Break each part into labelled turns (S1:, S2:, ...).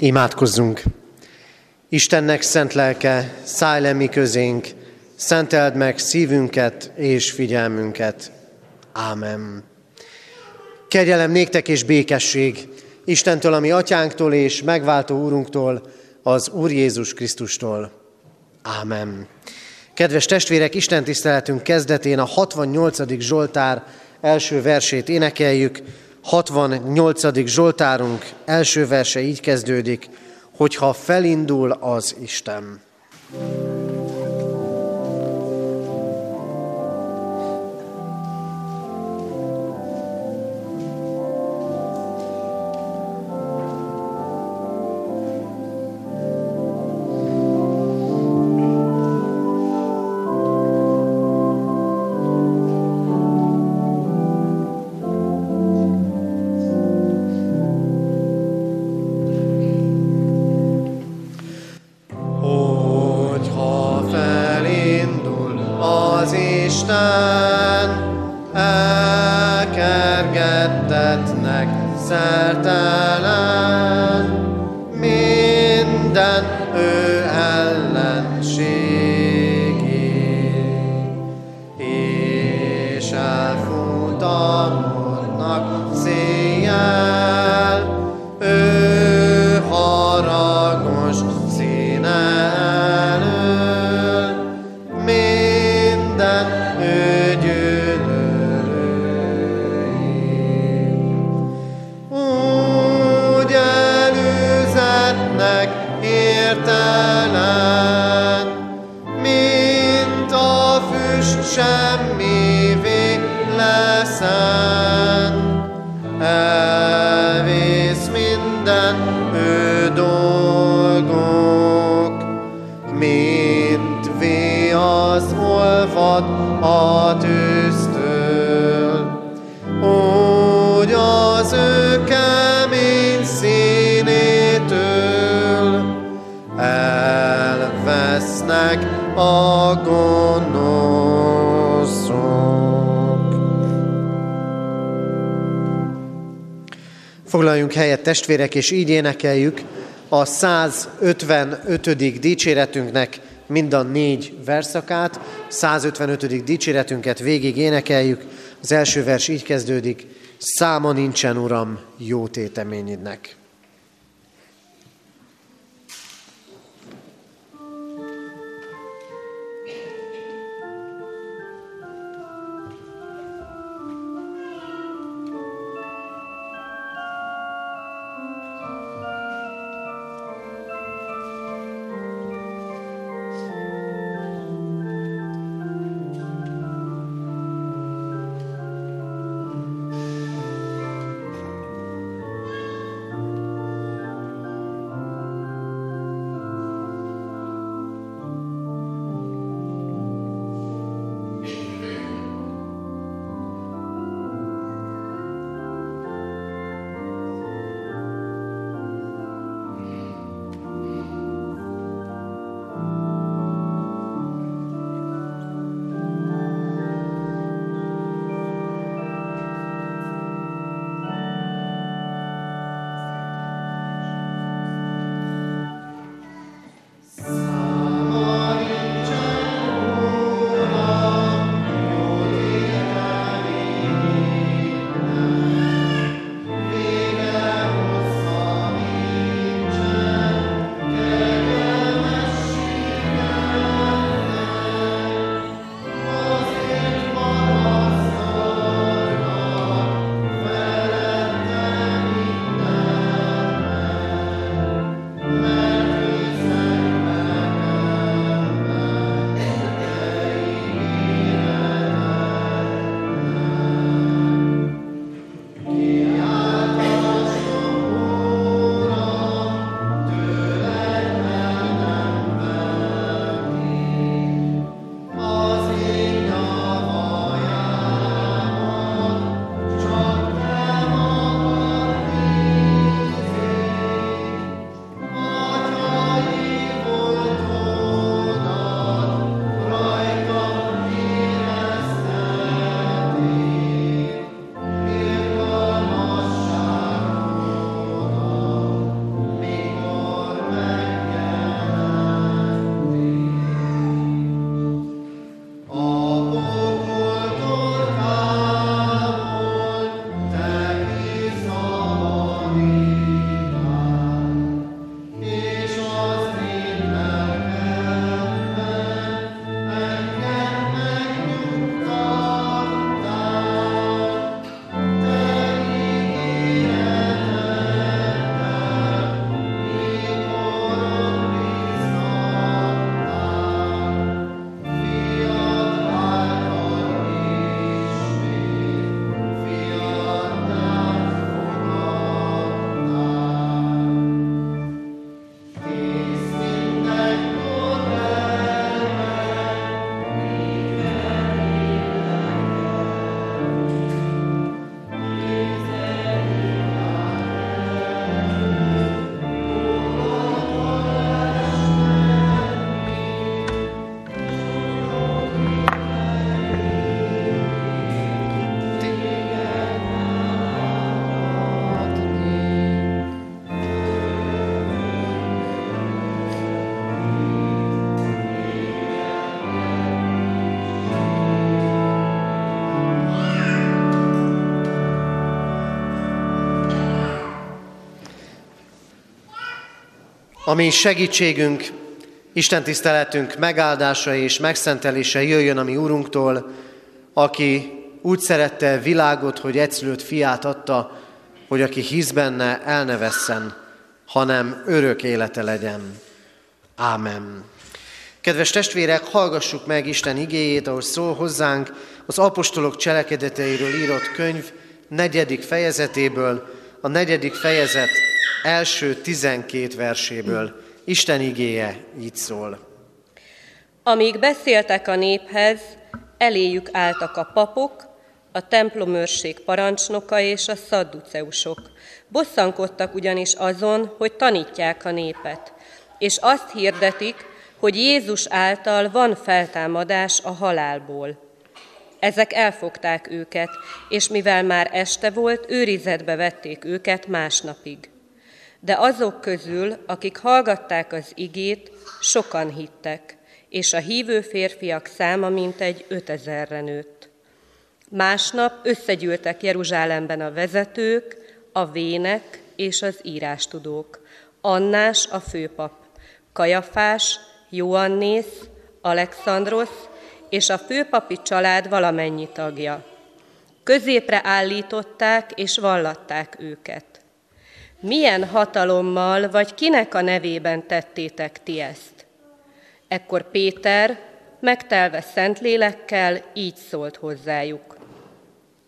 S1: Imádkozzunk! Istennek szent lelke, szállj le mi közénk, szenteld meg szívünket és figyelmünket. Ámen. Kegyelem néktek és békesség Istentől, ami atyánktól és megváltó úrunktól, az Úr Jézus Krisztustól. Ámen. Kedves testvérek, Isten tiszteletünk kezdetén a 68. Zsoltár első versét énekeljük. 68. Zsoltárunk első verse így kezdődik, hogyha felindul az Isten. Foglaljunk helyet testvérek, és így énekeljük a 155. dicséretünknek mind a négy verszakát. 155. dicséretünket végig énekeljük. Az első vers így kezdődik. Száma nincsen, Uram, jó téteményidnek. Ami segítségünk, Isten tiszteletünk megáldása és megszentelése jöjjön a mi Úrunktól, aki úgy szerette világot, hogy egyszülött fiát adta, hogy aki hisz benne, el ne vesszen, hanem örök élete legyen. Ámen. Kedves testvérek, hallgassuk meg Isten igéjét, ahogy szól hozzánk az apostolok cselekedeteiről írott könyv negyedik fejezetéből, a negyedik fejezet első tizenkét verséből. Isten igéje így szól.
S2: Amíg beszéltek a néphez, eléjük álltak a papok, a templomőrség parancsnoka és a szadduceusok. Bosszankodtak ugyanis azon, hogy tanítják a népet, és azt hirdetik, hogy Jézus által van feltámadás a halálból. Ezek elfogták őket, és mivel már este volt, őrizetbe vették őket másnapig. De azok közül, akik hallgatták az igét, sokan hittek, és a hívő férfiak száma mintegy ötezerre nőtt. Másnap összegyűltek Jeruzsálemben a vezetők, a vének és az írástudók, Annás a főpap, Kajafás, Joannész, Alexandrosz és a főpapi család valamennyi tagja. Középre állították és vallatták őket. Milyen hatalommal vagy kinek a nevében tettétek ti ezt? Ekkor Péter, megtelve Szentlélekkel, így szólt hozzájuk.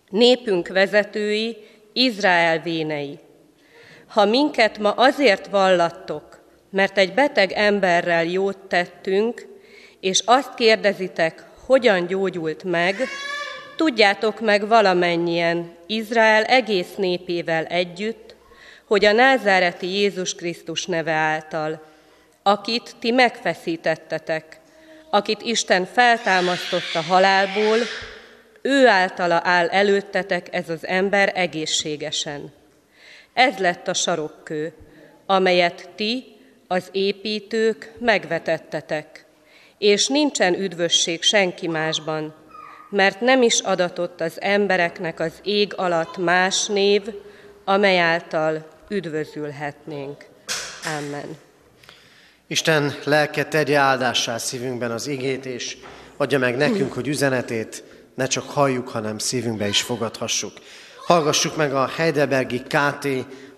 S2: Népünk vezetői, Izrael vénei. Ha minket ma azért vallattok, mert egy beteg emberrel jót tettünk, és azt kérdezitek, hogyan gyógyult meg, tudjátok meg valamennyien Izrael egész népével együtt, hogy a názáreti Jézus Krisztus neve által, akit ti megfeszítettetek, akit Isten feltámasztott a halálból, ő általa áll előttetek ez az ember egészségesen. Ez lett a sarokkő, amelyet ti, az építők megvetettetek, és nincsen üdvösség senki másban, mert nem is adatott az embereknek az ég alatt más név, amely által üdvözülhetnénk. Amen.
S1: Isten lelke tegye áldássá szívünkben az igét, és adja meg nekünk, hogy üzenetét ne csak halljuk, hanem szívünkbe is fogadhassuk. Hallgassuk meg a Heidelbergi KT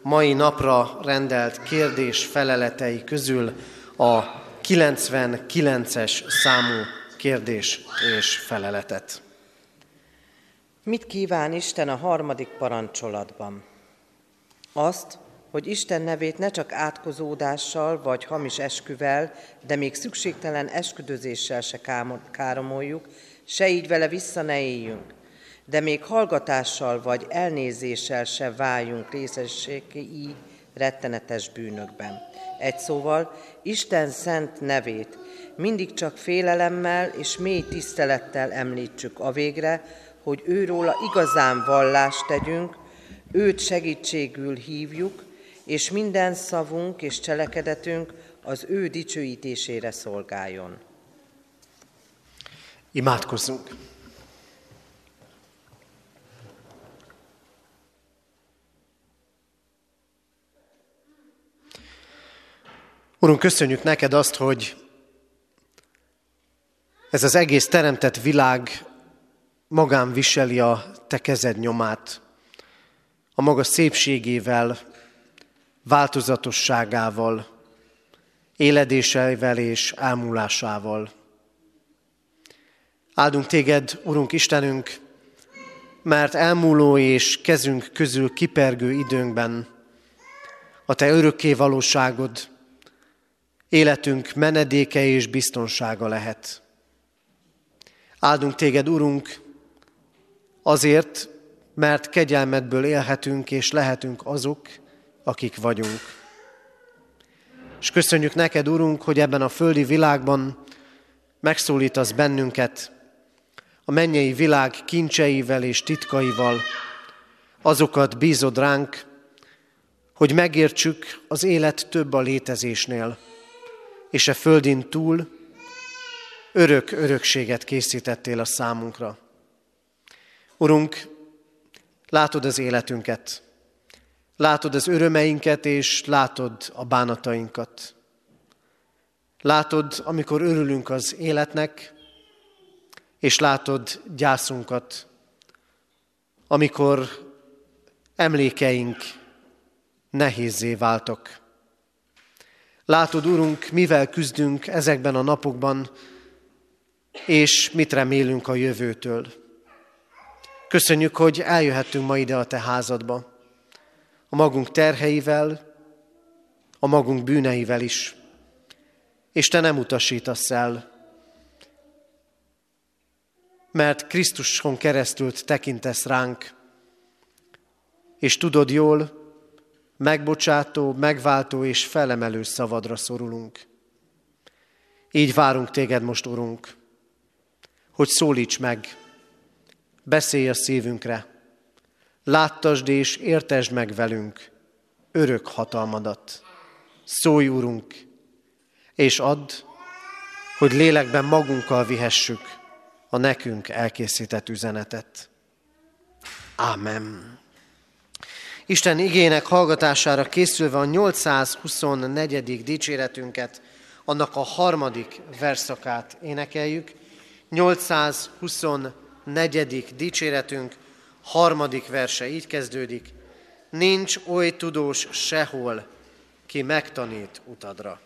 S1: mai napra rendelt kérdés feleletei közül a 99-es számú kérdés és feleletet.
S3: Mit kíván Isten a harmadik parancsolatban? Azt, hogy Isten nevét ne csak átkozódással vagy hamis esküvel, de még szükségtelen esküdözéssel se káromoljuk, se így vele vissza ne éljünk, de még hallgatással vagy elnézéssel se váljunk részességé rettenetes bűnökben. Egy szóval, Isten szent nevét mindig csak félelemmel és mély tisztelettel említsük a végre, hogy őróla igazán vallást tegyünk, őt segítségül hívjuk, és minden szavunk és cselekedetünk az ő dicsőítésére szolgáljon.
S1: Imádkozzunk! Urunk, köszönjük neked azt, hogy ez az egész teremtett világ magán viseli a te kezed nyomát, a maga szépségével, változatosságával, éledéseivel és ámulásával. Áldunk téged, Urunk Istenünk, mert elmúló és kezünk közül kipergő időnkben a Te örökké valóságod, életünk menedéke és biztonsága lehet. Áldunk téged, Urunk, azért, mert kegyelmedből élhetünk és lehetünk azok, akik vagyunk. És köszönjük neked, Urunk, hogy ebben a földi világban megszólítasz bennünket a mennyei világ kincseivel és titkaival, azokat bízod ránk, hogy megértsük az élet több a létezésnél, és a földin túl örök örökséget készítettél a számunkra. Urunk, látod az életünket, látod az örömeinket, és látod a bánatainkat. Látod, amikor örülünk az életnek, és látod gyászunkat, amikor emlékeink nehézé váltak. Látod, Urunk, mivel küzdünk ezekben a napokban, és mit remélünk a jövőtől. Köszönjük, hogy eljöhettünk ma ide a Te házadba, a magunk terheivel, a magunk bűneivel is. És Te nem utasítasz el, mert Krisztuson keresztül tekintesz ránk, és tudod jól, megbocsátó, megváltó és felemelő szavadra szorulunk. Így várunk téged most, Urunk, hogy szólíts meg, beszélj a szívünkre, láttasd és értesd meg velünk örök hatalmadat. Szólj, Urunk, és add, hogy lélekben magunkkal vihessük a nekünk elkészített üzenetet. Ámen. Isten igének hallgatására készülve a 824. dicséretünket, annak a harmadik verszakát énekeljük. 824. dicséretünk harmadik verse így kezdődik. Nincs oly tudós sehol, ki megtanít utadra.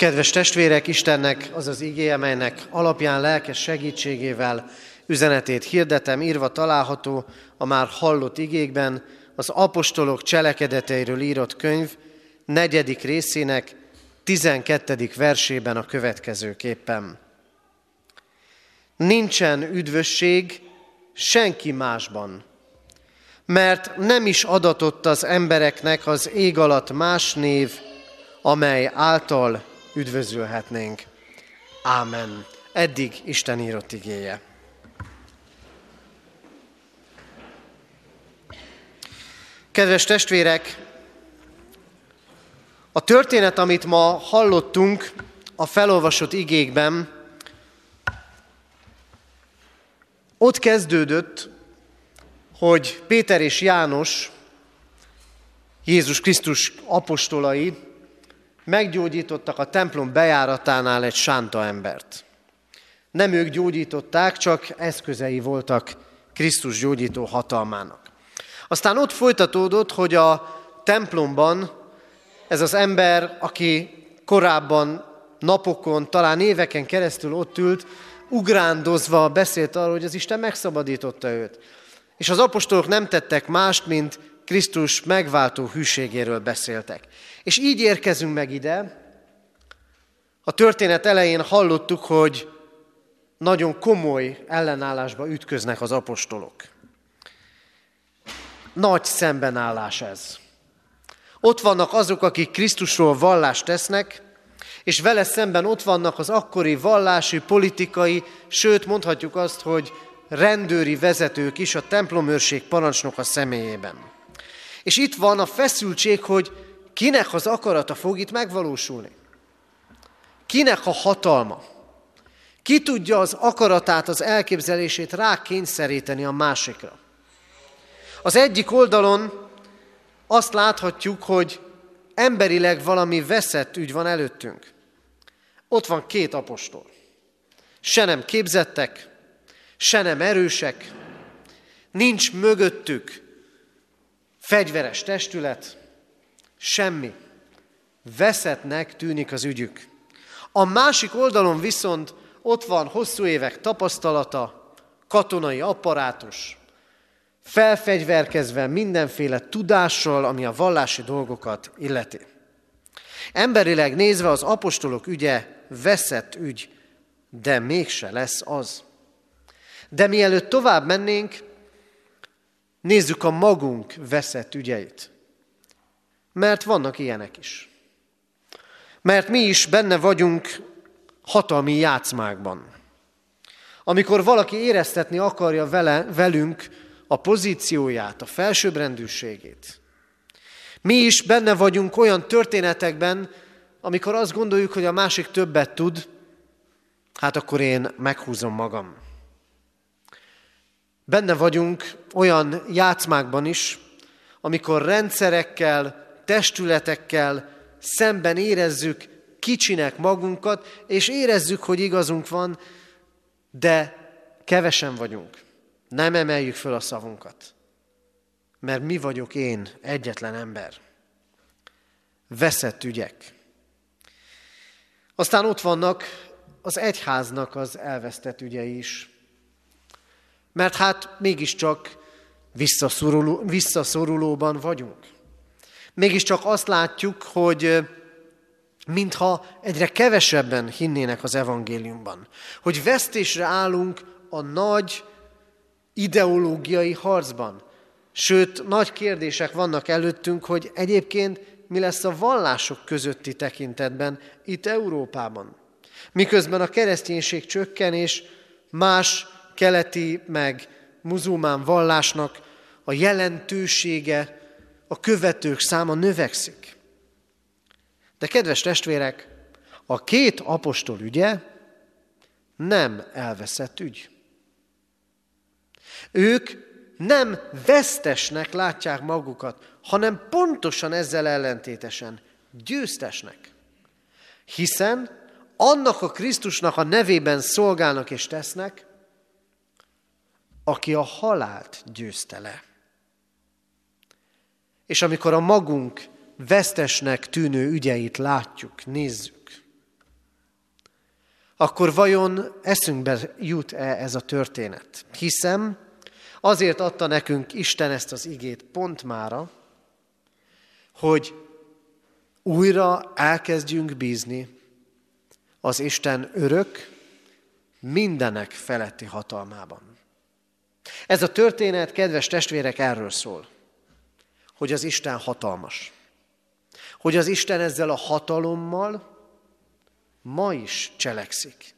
S1: Kedves testvérek, Istennek az az igéje, melynek alapján lelkes segítségével üzenetét hirdetem, írva található a már hallott igékben, az apostolok cselekedeteiről írott könyv negyedik részének tizenkettedik versében a következőképpen. Nincsen üdvösség senki másban, mert nem is adatott az embereknek az ég alatt más név, amely által üdvözölhetnénk. Ámen. Eddig Isten írott igéje. Kedves testvérek, a történet, amit ma hallottunk a felolvasott igékben, ott kezdődött, hogy Péter és János, Jézus Krisztus apostolai, meggyógyítottak a templom bejáratánál egy sánta embert. Nem ők gyógyították, csak eszközei voltak Krisztus gyógyító hatalmának. Aztán ott folytatódott, hogy a templomban ez az ember, aki korábban napokon, talán éveken keresztül ott ült, ugrándozva beszélt arról, hogy az Isten megszabadította őt. És az apostolok nem tettek mást, mint Krisztus megváltó hűségéről beszéltek. És így érkezünk meg ide. A történet elején hallottuk, hogy nagyon komoly ellenállásba ütköznek az apostolok. Nagy szembenállás ez. Ott vannak azok, akik Krisztusról vallást tesznek, és vele szemben ott vannak az akkori vallási, politikai, sőt mondhatjuk azt, hogy rendőri vezetők is a templomőrség parancsnoka személyében. És itt van a feszültség, hogy kinek az akarata fog itt megvalósulni. Kinek a hatalma. Ki tudja az akaratát, az elképzelését rá kényszeríteni a másikra. Az egyik oldalon azt láthatjuk, hogy emberileg valami veszett ügy van előttünk. Ott van két apostol. Se nem képzettek, se nem erősek, nincs mögöttük fegyveres testület, semmi. Veszettnek tűnik az ügyük. A másik oldalon viszont ott van hosszú évek tapasztalata, katonai apparátus, felfegyverkezve mindenféle tudással, ami a vallási dolgokat illeti. Emberileg nézve az apostolok ügye veszett ügy, de mégse lesz az. De mielőtt tovább mennénk, nézzük a magunk veszett ügyeit. Mert vannak ilyenek is. Mert mi is benne vagyunk hatalmi játszmákban. Amikor valaki éreztetni akarja vele, velünk a pozícióját, a felsőbbrendűségét. Mi is benne vagyunk olyan történetekben, amikor azt gondoljuk, hogy a másik többet tud, hát akkor én meghúzom magam. Benne vagyunk olyan játszmákban is, amikor rendszerekkel, testületekkel szemben érezzük kicsinek magunkat, és érezzük, hogy igazunk van, de kevesen vagyunk. Nem emeljük föl a szavunkat. Mert mi vagyok én, egyetlen ember. Veszett ügyek. Aztán ott vannak az egyháznak az elvesztett ügyei is. Mert hát mégiscsak visszaszoruló, visszaszorulóban vagyunk. Mégiscsak azt látjuk, hogy mintha egyre kevesebben hinnének az evangéliumban. Hogy vesztésre állunk a nagy ideológiai harcban. Sőt, nagy kérdések vannak előttünk, hogy egyébként mi lesz a vallások közötti tekintetben itt Európában. Miközben a kereszténység csökken, és más keleti meg muzulmán vallásnak a jelentősége, a követők száma növekszik. De kedves testvérek, a két apostol ügye nem elveszett ügy. Ők nem vesztesnek látják magukat, hanem pontosan ezzel ellentétesen győztesnek. Hiszen annak a Krisztusnak a nevében szolgálnak és tesznek, aki a halált győzte le. És amikor a magunk vesztesnek tűnő ügyeit látjuk, nézzük, akkor vajon eszünkbe jut-e ez a történet? Hiszem, azért adta nekünk Isten ezt az igét pont mára, hogy újra elkezdjünk bízni az Isten örök, mindenek feletti hatalmában. Ez a történet, kedves testvérek, erről szól, hogy az Isten hatalmas. Hogy az Isten ezzel a hatalommal ma is cselekszik.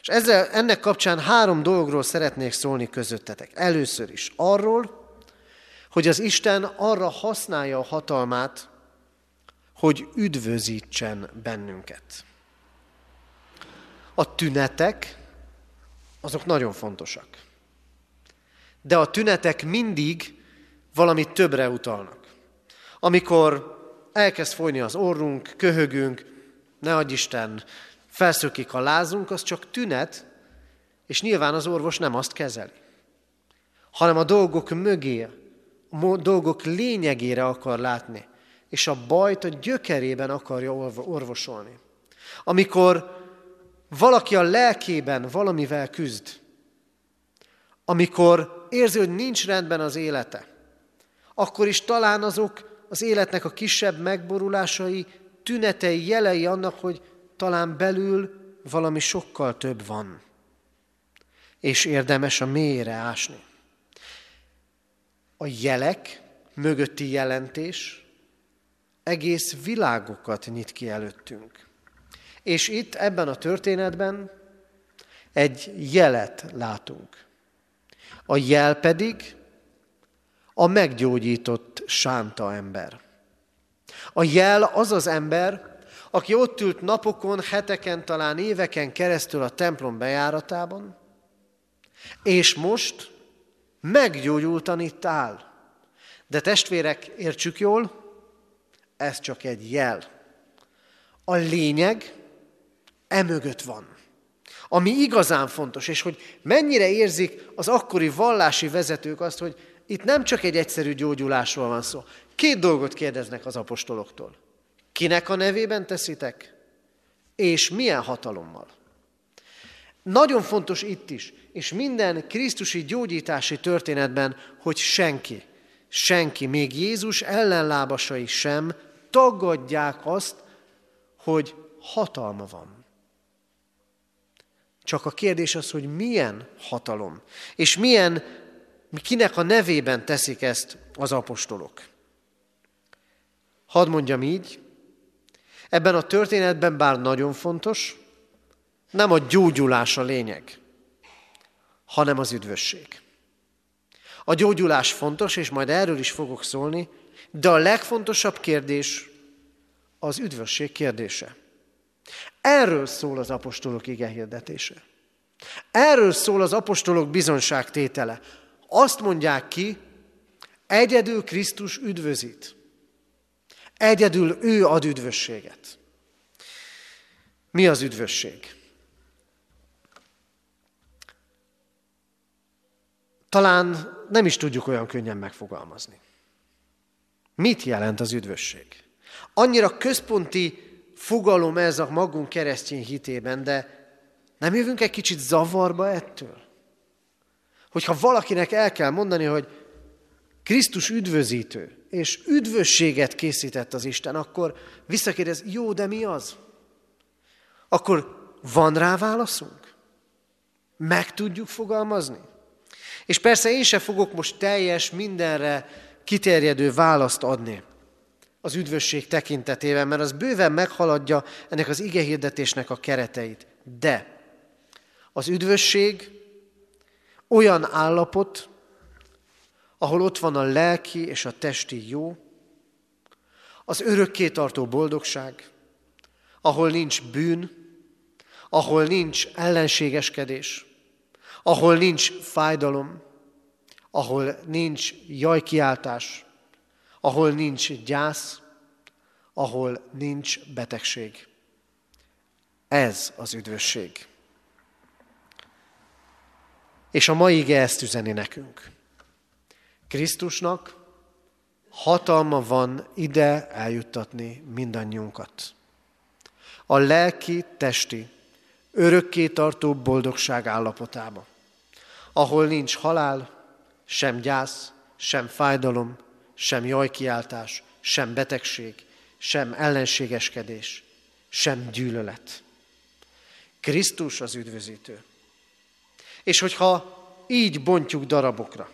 S1: És ezzel, ennek kapcsán három dologról szeretnék szólni közöttetek. Először is arról, hogy az Isten arra használja a hatalmát, hogy üdvözítsen bennünket. A tünetek, azok nagyon fontosak. De a tünetek mindig valami többre utalnak. Amikor elkezd folyni az orrunk, köhögünk, ne adj Isten, felszökik a lázunk, az csak tünet, és nyilván az orvos nem azt kezeli, hanem a dolgok mögé, a dolgok lényegére akar látni, és a bajt a gyökerében akarja orvosolni. Amikor valaki a lelkében valamivel küzd, amikor érzi, hogy nincs rendben az élete, akkor is talán azok az életnek a kisebb megborulásai, tünetei, jelei annak, hogy talán belül valami sokkal több van, és érdemes a mélyre ásni. A jelek mögötti jelentés egész világokat nyit ki előttünk. És itt ebben a történetben egy jelet látunk. A jel pedig a meggyógyított sánta ember. A jel az az ember, aki ott ült napokon, heteken, talán éveken keresztül a templom bejáratában, és most meggyógyultan itt áll. De testvérek, értsük jól, ez csak egy jel. A lényeg emögött van. Ami igazán fontos, és hogy mennyire érzik az akkori vallási vezetők azt, hogy itt nem csak egy egyszerű gyógyulásról van szó. Két dolgot kérdeznek az apostoloktól. Kinek a nevében teszitek? És milyen hatalommal? Nagyon fontos itt is, és minden krisztusi gyógyítási történetben, hogy senki, senki, még Jézus ellenlábasai sem tagadják azt, hogy hatalma van. Csak a kérdés az, hogy milyen hatalom, és milyen, kinek a nevében teszik ezt az apostolok. Hadd mondjam így, ebben a történetben bár nagyon fontos, nem a gyógyulás a lényeg, hanem az üdvösség. A gyógyulás fontos, és majd erről is fogok szólni, de a legfontosabb kérdés az üdvösség kérdése. Erről szól az apostolok ige hirdetése. Erről szól az apostolok bizonságtétele. Azt mondják ki, egyedül Krisztus üdvözít. Egyedül ő ad üdvösséget. Mi az üdvösség? Talán nem is tudjuk olyan könnyen megfogalmazni. Mit jelent az üdvösség? Annyira központi fogalom ez a magunk keresztény hitében, de nem jövünk egy kicsit zavarba ettől? Hogyha valakinek el kell mondani, hogy Krisztus üdvözítő, és üdvösséget készített az Isten, akkor visszakérdez, jó, de mi az? Akkor van rá válaszunk? Meg tudjuk fogalmazni? És persze én sem fogok most teljes, mindenre kiterjedő választ adni az üdvösség tekintetében, mert az bőven meghaladja ennek az igehirdetésnek a kereteit. De az üdvösség olyan állapot, ahol ott van a lelki és a testi jó, az örökké tartó boldogság, ahol nincs bűn, ahol nincs ellenségeskedés, ahol nincs fájdalom, ahol nincs jajkiáltás, ahol nincs gyász, ahol nincs betegség. Ez az üdvösség. És a mai ige ezt üzeni nekünk. Krisztusnak hatalma van ide eljuttatni mindannyiunkat. A lelki, testi, örökké tartó boldogság állapotába, ahol nincs halál, sem gyász, sem fájdalom, sem jajkiáltás, sem betegség, sem ellenségeskedés, sem gyűlölet. Krisztus az üdvözítő. És hogyha így bontjuk darabokra,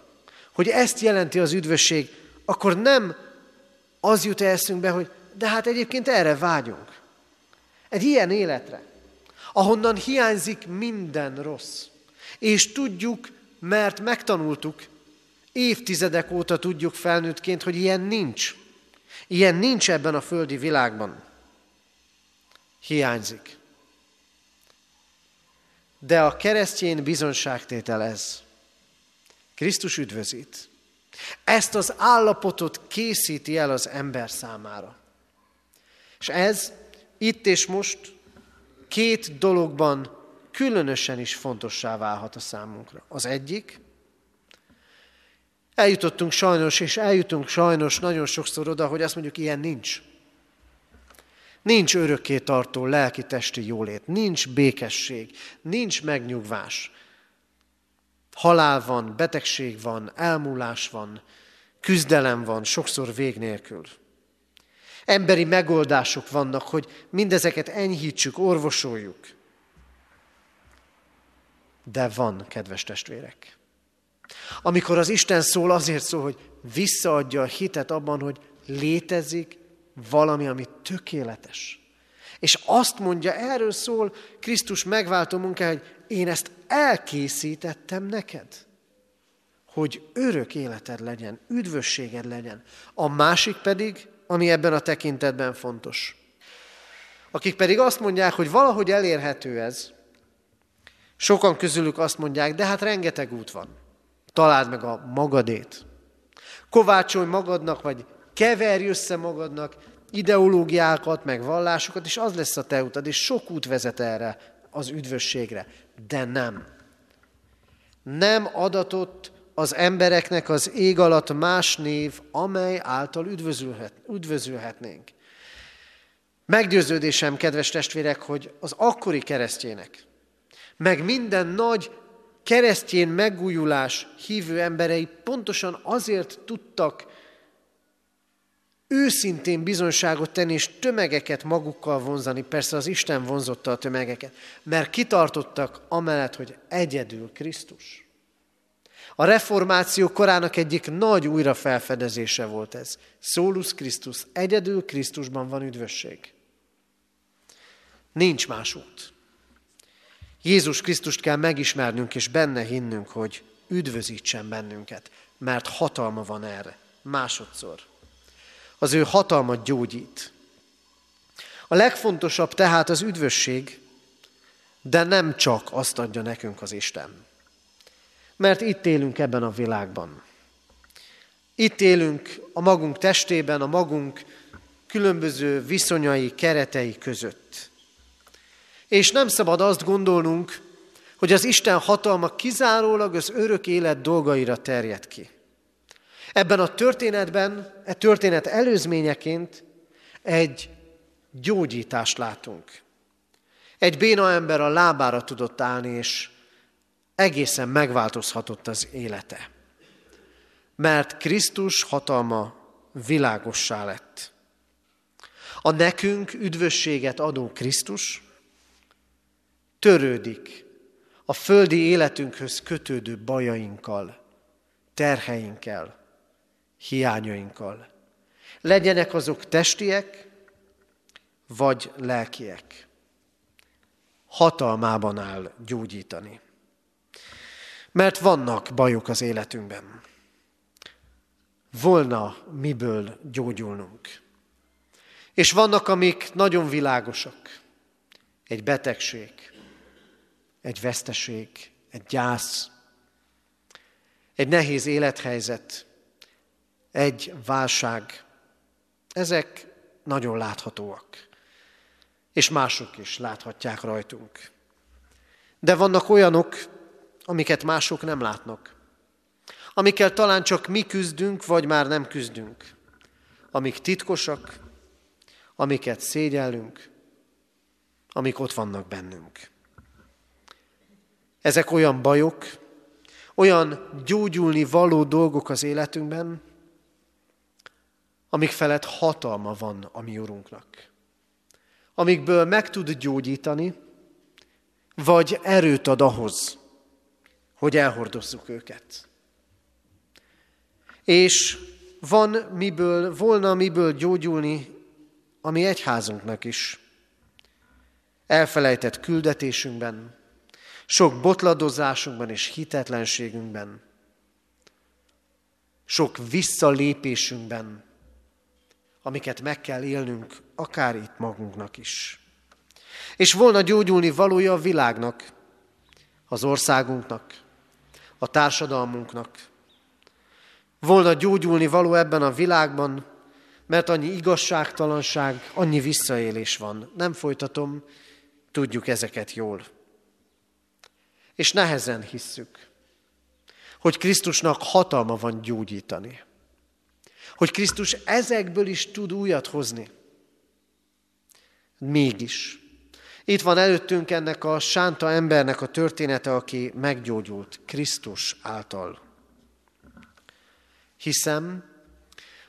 S1: hogy ezt jelenti az üdvösség, akkor nem az jut eszünkbe, hogy de hát egyébként erre vágyunk. Egy ilyen életre, ahonnan hiányzik minden rossz. És tudjuk, mert megtanultuk, évtizedek óta tudjuk felnőttként, hogy ilyen nincs. Ilyen nincs ebben a földi világban. Hiányzik. De a keresztjén bizonságtétel ez. Krisztus üdvözít. Ezt az állapotot készíti el az ember számára. És ez itt és most két dologban különösen is fontossá válhat a számunkra. Az egyik, eljutottunk sajnos, és eljutunk sajnos nagyon sokszor oda, hogy azt mondjuk, ilyen nincs. Nincs örökké tartó lelki-testi jólét, nincs békesség, nincs megnyugvás. Halál van, betegség van, elmúlás van, küzdelem van, sokszor vég nélkül. Emberi megoldások vannak, hogy mindezeket enyhítsük, orvosoljuk. De van, kedves testvérek. Amikor az Isten szól, azért szól, hogy visszaadja a hitet abban, hogy létezik valami, ami tökéletes. És azt mondja, erről szól Krisztus megváltó munkája, hogy én ezt elkészítettem neked, hogy örök életed legyen, üdvösséged legyen. A másik pedig ami ebben a tekintetben fontos. Akik pedig azt mondják, hogy valahogy elérhető ez, sokan közülük azt mondják, de hát rengeteg út van. Találd meg a magadét. Kovácsolj magadnak, vagy keverj össze magadnak ideológiákat, meg vallásokat, és az lesz a te utad, és sok út vezet erre az üdvösségre. De nem. Nem adatott az embereknek az ég alatt más név, amely által üdvözülhet, üdvözülhetnénk. Meggyőződésem, kedves testvérek, hogy az akkori keresztjének, meg minden nagy keresztjén megújulás hívő emberei pontosan azért tudtak őszintén bizonságot tenni, és tömegeket magukkal vonzani. Persze az Isten vonzotta a tömegeket, mert kitartottak amellett, hogy egyedül Krisztus. A reformáció korának egyik nagy újrafelfedezése volt ez. Szólus Krisztus, egyedül Krisztusban van üdvösség. Nincs más út. Jézus Krisztust kell megismernünk és benne hinnünk, hogy üdvözítsen bennünket, mert hatalma van erre. Másodszor. Az ő hatalmat gyógyít. A legfontosabb tehát az üdvösség, de nem csak azt adja nekünk az Isten. Mert itt élünk ebben a világban. Itt élünk a magunk testében, a magunk különböző viszonyai, keretei között. És nem szabad azt gondolnunk, hogy az Isten hatalma kizárólag az örök élet dolgaira terjed ki. Ebben a történetben, e történet előzményeként egy gyógyítást látunk. Egy béna ember a lábára tudott állni, és egészen megváltozhatott az élete. Mert Krisztus hatalma világossá lett. A nekünk üdvösséget adó Krisztus törődik a földi életünkhöz kötődő bajainkkal, terheinkkel, hiányainkkal. Legyenek azok testiek, vagy lelkiek. Hatalmában áll gyógyítani. Mert vannak bajok az életünkben. Volna miből gyógyulnunk. És vannak, amik nagyon világosak. Egy betegség, egy veszteség, egy gyász, egy nehéz élethelyzet, egy válság. Ezek nagyon láthatóak, és mások is láthatják rajtunk. De vannak olyanok, amiket mások nem látnak, amikkel talán csak mi küzdünk, vagy már nem küzdünk, amik titkosak, amiket szégyellünk, amik ott vannak bennünk. Ezek olyan bajok, olyan gyógyulni való dolgok az életünkben, amik felett hatalma van a mi Urunknak. Amikből meg tud gyógyítani, vagy erőt ad ahhoz, hogy elhordozzuk őket. És van miből, volna miből gyógyulni a mi egyházunknak is. Elfelejtett küldetésünkben, sok botladozásunkban és hitetlenségünkben, sok visszalépésünkben, amiket meg kell élnünk, akár itt magunknak is. És volna gyógyulni valója a világnak, az országunknak, a társadalmunknak. Volna gyógyulni való ebben a világban, mert annyi igazságtalanság, annyi visszaélés van. Nem folytatom, tudjuk ezeket jól. És nehezen hisszük, hogy Krisztusnak hatalma van gyógyítani. Hogy Krisztus ezekből is tud újat hozni. Mégis. Itt van előttünk ennek a sánta embernek a története, aki meggyógyult Krisztus által. Hiszem,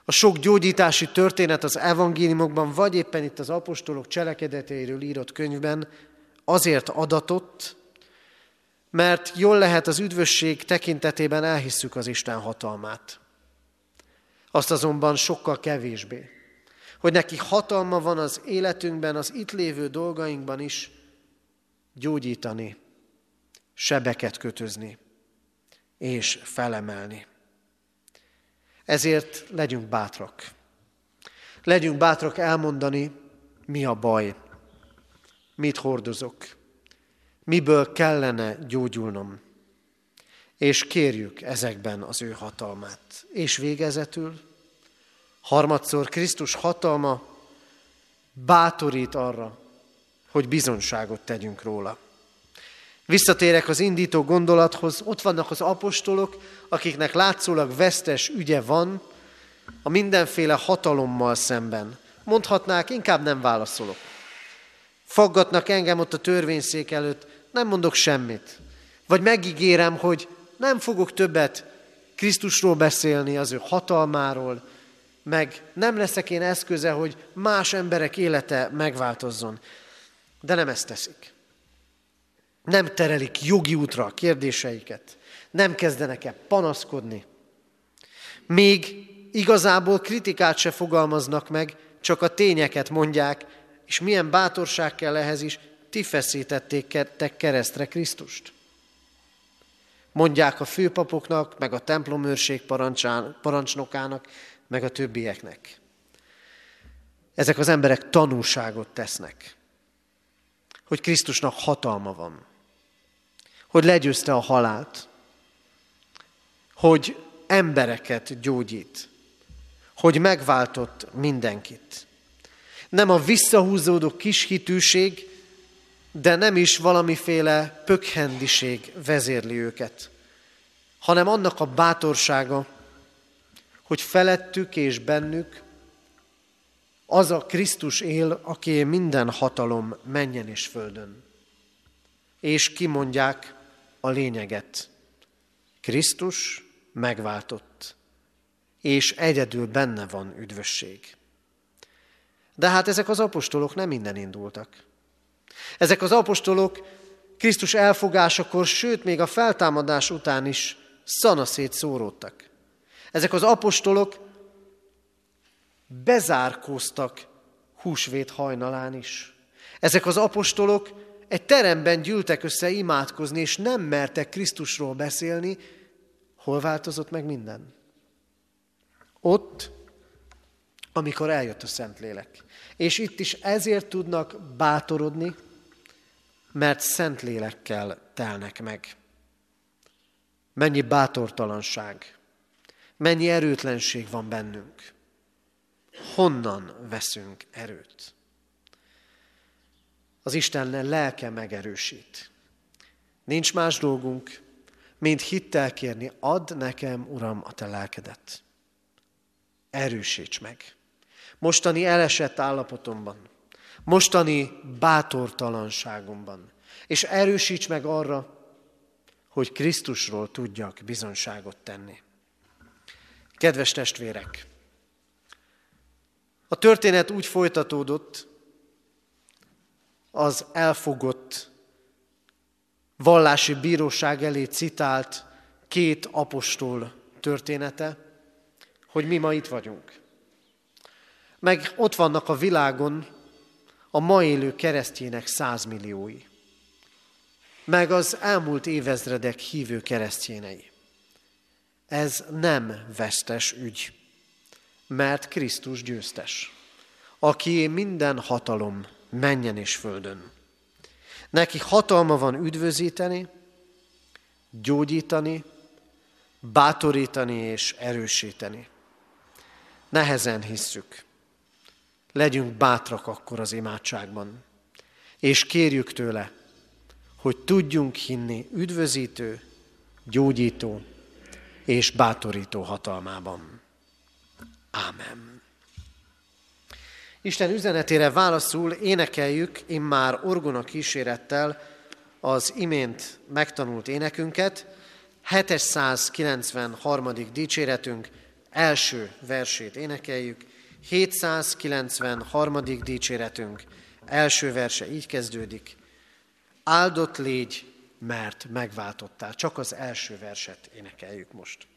S1: a sok gyógyítási történet az evangéliumokban, vagy éppen itt az apostolok cselekedeteiről írott könyvben azért adatott, mert jól lehet az üdvösség tekintetében elhisszük az Isten hatalmát. Azt azonban sokkal kevésbé, hogy neki hatalma van az életünkben, az itt lévő dolgainkban is gyógyítani, sebeket kötözni és felemelni. Ezért legyünk bátrak. Legyünk bátrak elmondani, mi a baj, mit hordozok, miből kellene gyógyulnom. És kérjük ezekben az ő hatalmát. És végezetül, harmadszor Krisztus hatalma bátorít arra, hogy bizonságot tegyünk róla. Visszatérek az indító gondolathoz, ott vannak az apostolok, akiknek látszólag vesztes ügye van a mindenféle hatalommal szemben. Mondhatnák, inkább nem válaszolok. Faggatnak engem ott a törvényszék előtt, nem mondok semmit. Vagy megígérem, hogy nem fogok többet Krisztusról beszélni, az ő hatalmáról, meg nem leszek én eszköze, hogy más emberek élete megváltozzon. De nem ezt teszik. Nem terelik jogi útra a kérdéseiket. Nem kezdenek el panaszkodni. Még igazából kritikát se fogalmaznak meg, csak a tényeket mondják, és milyen bátorság kell ehhez is, ti feszítették keresztre Krisztust. Mondják a főpapoknak, meg a templomőrség parancsnokának, meg a többieknek. Ezek az emberek tanúságot tesznek, hogy Krisztusnak hatalma van, hogy legyőzte a halált, hogy embereket gyógyít, hogy megváltott mindenkit. Nem a visszahúzódó kis hitűség, de nem is valamiféle pökhendiség vezérli őket, hanem annak a bátorsága, hogy felettük és bennük az a Krisztus él, aki minden hatalom menjen és földön. És kimondják a lényeget. Krisztus megváltott, és egyedül benne van üdvösség. De hát ezek az apostolok nem minden indultak. Ezek az apostolok Krisztus elfogásakor, sőt még a feltámadás után is szanaszét szóródtak. Ezek az apostolok bezárkóztak húsvét hajnalán is. Ezek az apostolok egy teremben gyűltek össze imádkozni, és nem mertek Krisztusról beszélni. Hol változott meg minden? Ott, amikor eljött a Szentlélek. És itt is ezért tudnak bátorodni, mert Szentlélekkel telnek meg. Mennyi bátortalanság, mennyi erőtlenség van bennünk. Honnan veszünk erőt? Az Isten lelke megerősít. Nincs más dolgunk, mint hittel kérni, add nekem, Uram, a te lelkedet. Erősíts meg. Mostani elesett állapotomban, mostani bátortalanságomban, és erősíts meg arra, hogy Krisztusról tudjak bizonságot tenni. Kedves testvérek! A történet úgy folytatódott, az elfogott vallási bíróság elé citált két apostol története, hogy mi ma itt vagyunk. Meg ott vannak a világon a ma élő keresztjének százmilliói, meg az elmúlt évezredek hívő keresztjénei. Ez nem vesztes ügy, mert Krisztus győztes, aki minden hatalom menjen és földön. Neki hatalma van üdvözíteni, gyógyítani, bátorítani és erősíteni. Nehezen hisszük. Legyünk bátrak akkor az imádságban, és kérjük tőle, hogy tudjunk hinni üdvözítő, gyógyító és bátorító hatalmában. Ámen. Isten üzenetére válaszul énekeljük immár orgona kísérettel az imént megtanult énekünket, 793. dicséretünk első versét énekeljük, 793. dicséretünk első verse így kezdődik, áldott légy, mert megváltottál. Csak az első verset énekeljük most.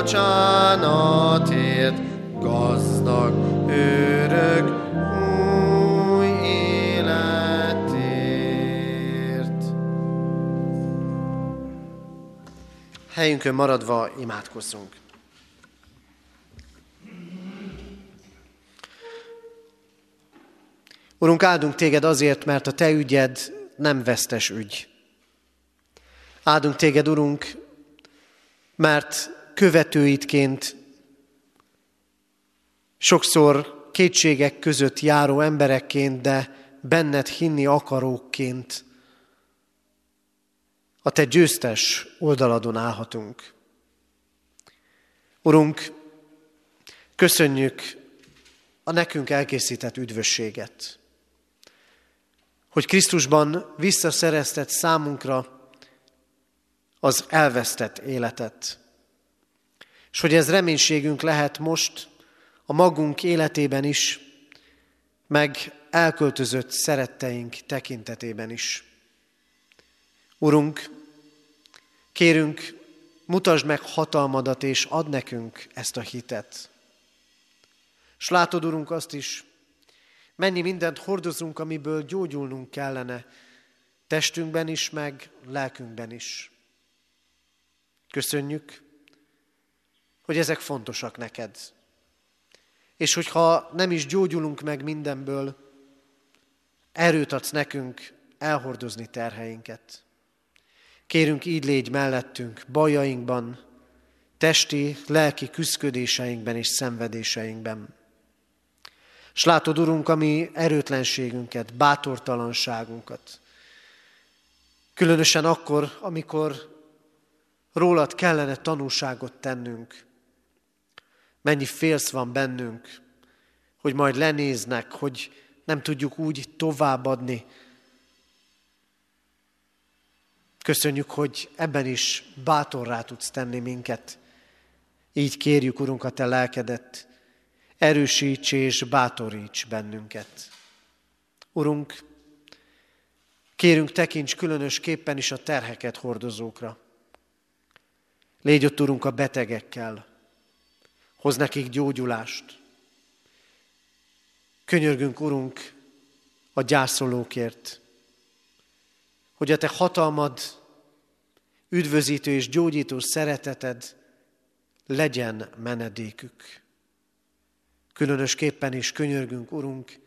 S1: Bocsánatért, gazdag örök új életért. Helyünkön maradva imádkozzunk. Urunk, áldunk téged azért, mert a te ügyed nem vesztes ügy. Áldunk téged, Urunk, mert követőidként sokszor kétségek között járó emberekként, de benned hinni akarókként a te győztes oldaladon állhatunk. Urunk, köszönjük a nekünk elkészített üdvösséget hogy Krisztusban visszaszereztet számunkra az elvesztett életet. És hogy ez reménységünk lehet most a magunk életében is, meg elköltözött szeretteink tekintetében is. Urunk, kérünk, mutasd meg hatalmadat, és add nekünk ezt a hitet. És látod, Urunk, azt is, Mennyi mindent hordozunk, amiből gyógyulnunk kellene, testünkben is, meg lelkünkben is. Köszönjük, hogy ezek fontosak neked. És hogyha nem is gyógyulunk meg mindenből, erőt adsz nekünk elhordozni terheinket. Kérünk, így légy mellettünk bajainkban, testi, lelki küzdködéseinkben és szenvedéseinkben. És látod, Urunk, a mi erőtlenségünket, bátortalanságunkat. Különösen akkor, amikor rólad kellene tanúságot tennünk. Mennyi félsz van bennünk, hogy majd lenéznek, hogy nem tudjuk úgy továbbadni. Köszönjük, hogy ebben is bátorrá tudsz tenni minket. Így kérjük, Urunk, a Te lelkedet, erősíts és bátoríts bennünket. Urunk, kérünk tekints különösképpen is a terheket hordozókra. Légy ott, Urunk, a betegekkel, hoz nekik gyógyulást. Könyörgünk, Urunk, a gyászolókért, hogy a Te hatalmad, üdvözítő és gyógyító szereteted legyen menedékük. Különösképpen is könyörgünk, Urunk,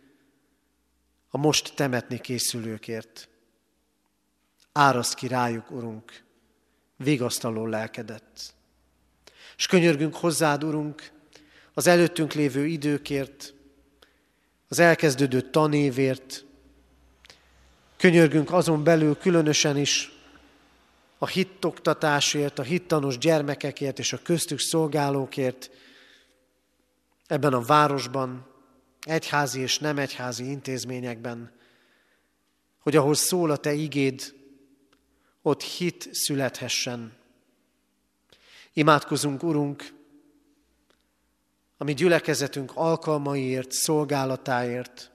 S1: a most temetni készülőkért. Áraszt ki rájuk, Urunk, vigasztaló lelkedet. És könyörgünk hozzád, Urunk, az előttünk lévő időkért, az elkezdődő tanévért, könyörgünk azon belül különösen is a hittoktatásért, a hittanos gyermekekért és a köztük szolgálókért, ebben a városban, egyházi és nem egyházi intézményekben, hogy ahol szól a Te igéd, ott hit születhessen. Imádkozunk, Urunk, a mi gyülekezetünk alkalmaiért, szolgálatáért,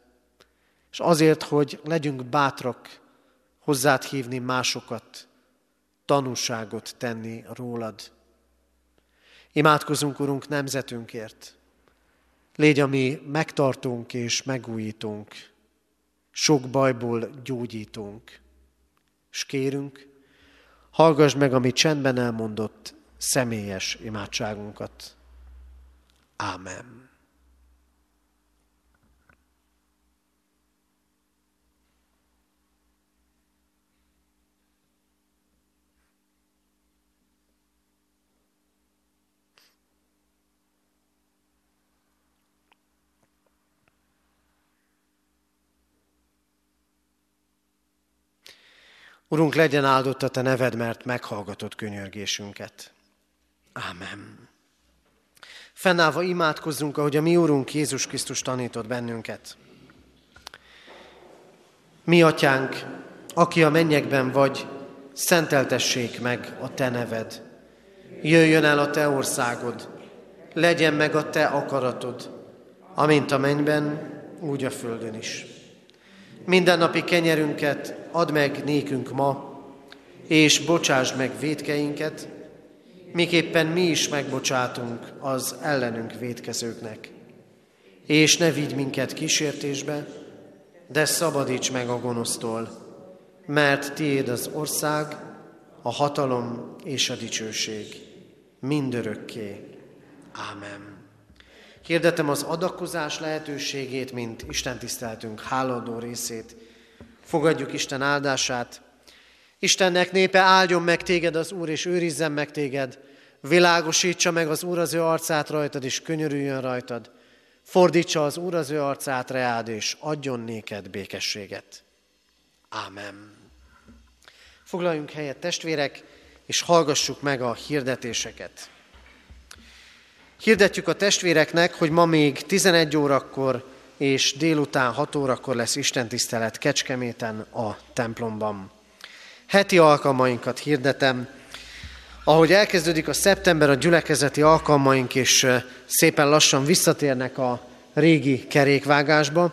S1: és azért, hogy legyünk bátrak hozzád hívni másokat, tanúságot tenni rólad. Imádkozunk, Urunk, nemzetünkért, Légy, ami megtartunk és megújítunk, sok bajból gyógyítunk. És kérünk, hallgass meg, ami csendben elmondott személyes imádságunkat. Ámen. Urunk, legyen áldott a Te neved, mert meghallgatott könyörgésünket. Ámen. Fennállva imádkozzunk, ahogy a mi Úrunk Jézus Krisztus tanított bennünket. Mi, Atyánk, aki a mennyekben vagy, szenteltessék meg a Te neved. Jöjjön el a Te országod, legyen meg a Te akaratod, amint a mennyben, úgy a földön is. Mindennapi kenyerünket add meg nékünk ma, és bocsásd meg védkeinket, miképpen mi is megbocsátunk az ellenünk védkezőknek. És ne vigy minket kísértésbe, de szabadíts meg a gonosztól, mert tiéd az ország, a hatalom és a dicsőség mindörökké. Ámen. Hirdetem az adakozás lehetőségét, mint Isten tiszteltünk háladó részét. Fogadjuk Isten áldását. Istennek népe áldjon meg téged az Úr, és őrizzen meg téged. Világosítsa meg az Úr az ő arcát rajtad, és könyörüljön rajtad. Fordítsa az Úr az ő arcát reád, és adjon néked békességet. Ámen. Foglaljunk helyet, testvérek, és hallgassuk meg a hirdetéseket. Hirdetjük a testvéreknek, hogy ma még 11 órakor és délután 6 órakor lesz istentisztelet Kecskeméten a templomban. Heti alkalmainkat hirdetem. Ahogy elkezdődik a szeptember, a gyülekezeti alkalmaink is szépen lassan visszatérnek a régi kerékvágásba.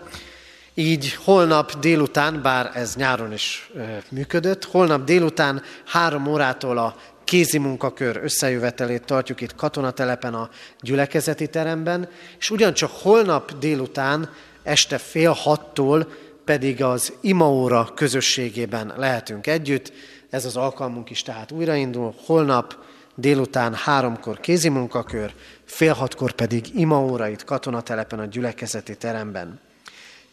S1: Így holnap délután, bár ez nyáron is működött, holnap délután három órától a kézi munkakör összejövetelét tartjuk itt katonatelepen a gyülekezeti teremben, és ugyancsak holnap délután este fél hattól pedig az imaóra közösségében lehetünk együtt. Ez az alkalmunk is tehát újraindul. Holnap délután háromkor kézi munkakör, fél hatkor pedig imaóra itt katonatelepen a gyülekezeti teremben.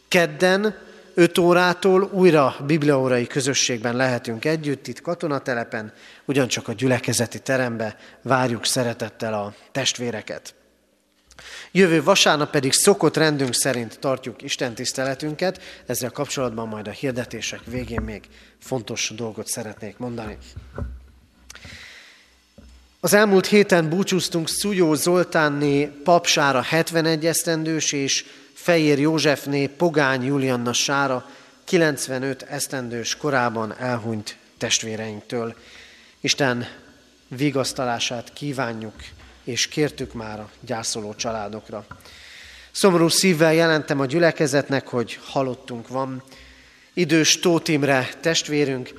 S1: Kedden 5 órától újra bibliaórai közösségben lehetünk együtt, itt katonatelepen, ugyancsak a gyülekezeti terembe várjuk szeretettel a testvéreket. Jövő vasárnap pedig szokott rendünk szerint tartjuk Isten tiszteletünket, ezzel kapcsolatban majd a hirdetések végén még fontos dolgot szeretnék mondani. Az elmúlt héten búcsúztunk Szújó Zoltánné papsára 71 esztendős és Fejér Józsefné Pogány Julianna Sára 95 esztendős korában elhunyt testvéreinktől. Isten vigasztalását kívánjuk, és kértük már a gyászoló családokra. Szomorú szívvel jelentem a gyülekezetnek, hogy halottunk van. Idős Tótimre testvérünk,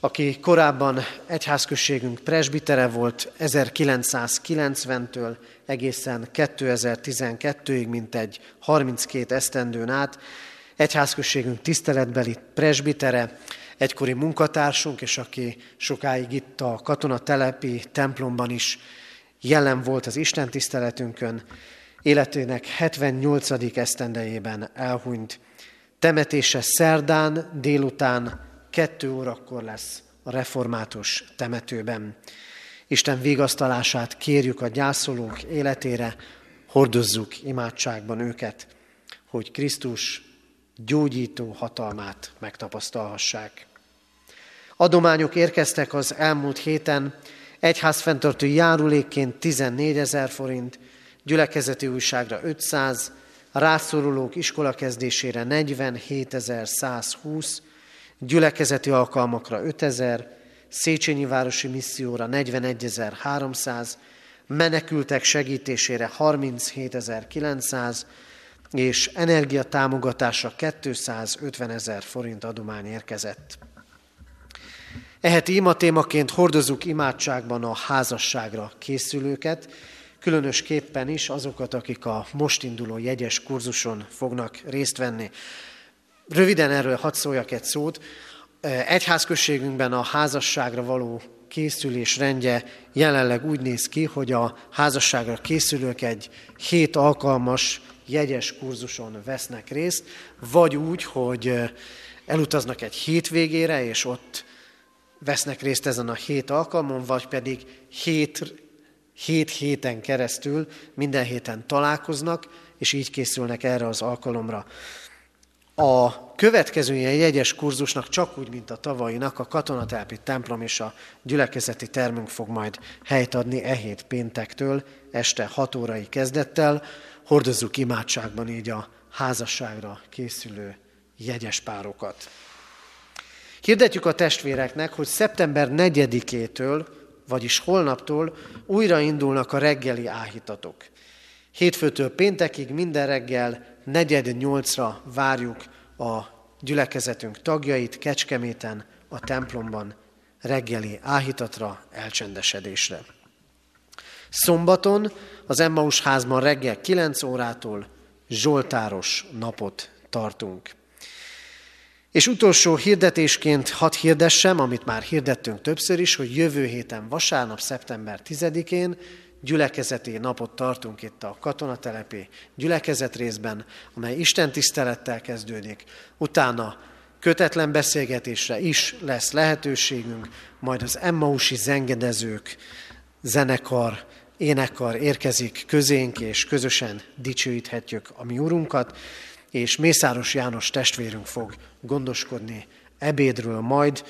S1: aki korábban egyházközségünk presbitere volt 1990-től egészen 2012-ig, mint egy 32 esztendőn át. Egyházközségünk tiszteletbeli presbitere, egykori munkatársunk, és aki sokáig itt a katonatelepi templomban is jelen volt az Isten tiszteletünkön, életének 78. esztendejében elhunyt. Temetése szerdán délután kettő órakor lesz a református temetőben. Isten vigasztalását kérjük a gyászolók életére, hordozzuk imádságban őket, hogy Krisztus gyógyító hatalmát megtapasztalhassák. Adományok érkeztek az elmúlt héten, egyházfenntartó járulékként 14 ezer forint, gyülekezeti újságra 500, a rászorulók iskola kezdésére 47.120, gyülekezeti alkalmakra 5000, Széchenyi Városi Misszióra 41.300, menekültek segítésére 37.900, és energiatámogatásra 250 ezer forint adomány érkezett. Eheti ima témaként hordozunk imádságban a házasságra készülőket, különösképpen is azokat, akik a most induló jegyes kurzuson fognak részt venni. Röviden erről hadd szóljak egy szót. Egyházközségünkben a házasságra való készülés rendje jelenleg úgy néz ki, hogy a házasságra készülők egy hét alkalmas jegyes kurzuson vesznek részt, vagy úgy, hogy elutaznak egy hétvégére, és ott vesznek részt ezen a hét alkalmon, vagy pedig hét, hét héten keresztül minden héten találkoznak, és így készülnek erre az alkalomra. A következő ilyen jegyes kurzusnak csak úgy, mint a tavainak, a katonatelpi templom és a gyülekezeti termünk fog majd helyt adni e hét péntektől, este 6 órai kezdettel. Hordozzuk imádságban így a házasságra készülő jegyes párokat. Hirdetjük a testvéreknek, hogy szeptember 4-től, vagyis holnaptól újra indulnak a reggeli áhítatok. Hétfőtől péntekig minden reggel negyed nyolcra várjuk a gyülekezetünk tagjait Kecskeméten, a templomban, reggeli áhítatra, elcsendesedésre. Szombaton az Emmaus házban reggel 9 órától Zsoltáros napot tartunk. És utolsó hirdetésként hadd hirdessem, amit már hirdettünk többször is, hogy jövő héten vasárnap, szeptember 10-én gyülekezeti napot tartunk itt a katonatelepi gyülekezet részben, amely Isten tisztelettel kezdődik. Utána kötetlen beszélgetésre is lesz lehetőségünk, majd az Emmausi zengedezők, zenekar, énekkar érkezik közénk, és közösen dicsőíthetjük a mi Urunkat, és Mészáros János testvérünk fog gondoskodni ebédről majd.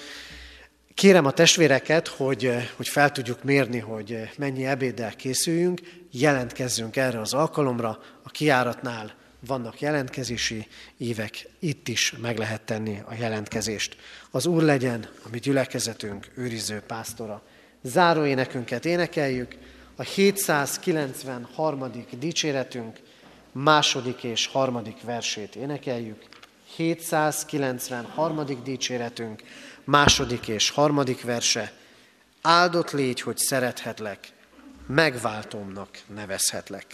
S1: Kérem a testvéreket, hogy, hogy fel tudjuk mérni, hogy mennyi ebéddel készüljünk, jelentkezzünk erre az alkalomra, a kiáratnál vannak jelentkezési évek, itt is meg lehet tenni a jelentkezést. Az Úr legyen a mi gyülekezetünk őriző pásztora. Záró énekünket énekeljük, a 793. dicséretünk második és harmadik versét énekeljük. 793. dicséretünk második és harmadik verse. Áldott légy, hogy szerethetlek, megváltomnak nevezhetlek.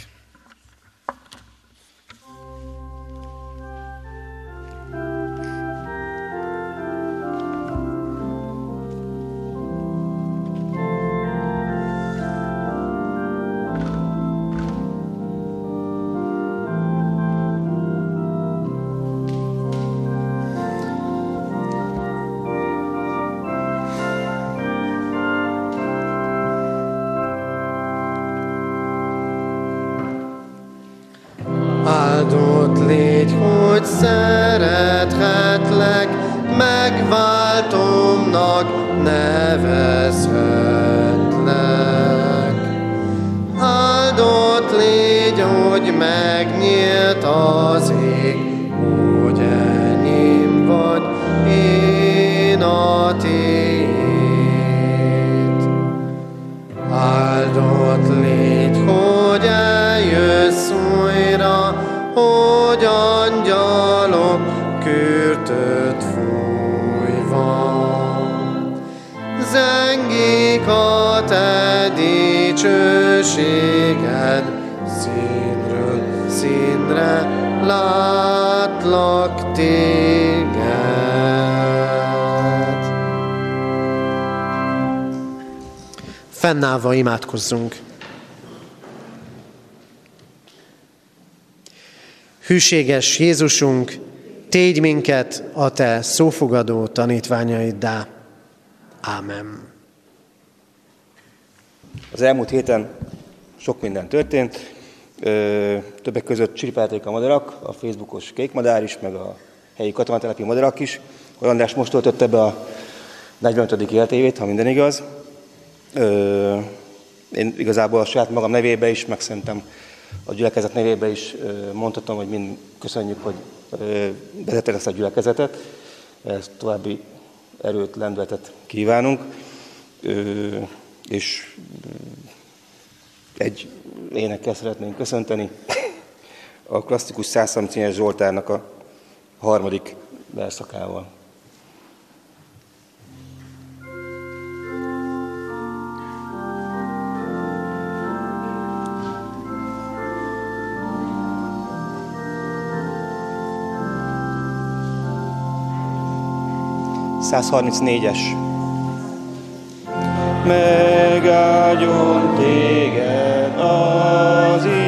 S1: Imádkozzunk. Hűséges Jézusunk, tégy minket a Te szófogadó tanítványaiddá. Ámen.
S4: Az elmúlt héten sok minden történt. Többek között csiripálték a madarak, a Facebookos kékmadár is, meg a helyi katonatelepi madarak is. Olyan András most töltötte be a 45. életévét, ha minden igaz. Én igazából a saját magam nevébe is, meg szerintem a gyülekezet nevébe is mondhatom, hogy mind köszönjük, hogy vezeted ezt a gyülekezetet. Ezt további erőt, lendületet kívánunk és egy énekkel szeretnénk köszönteni. A klasszikus százszamcényes Zsoltárnak a harmadik verszakával. 134-es megáldjon téged az ég.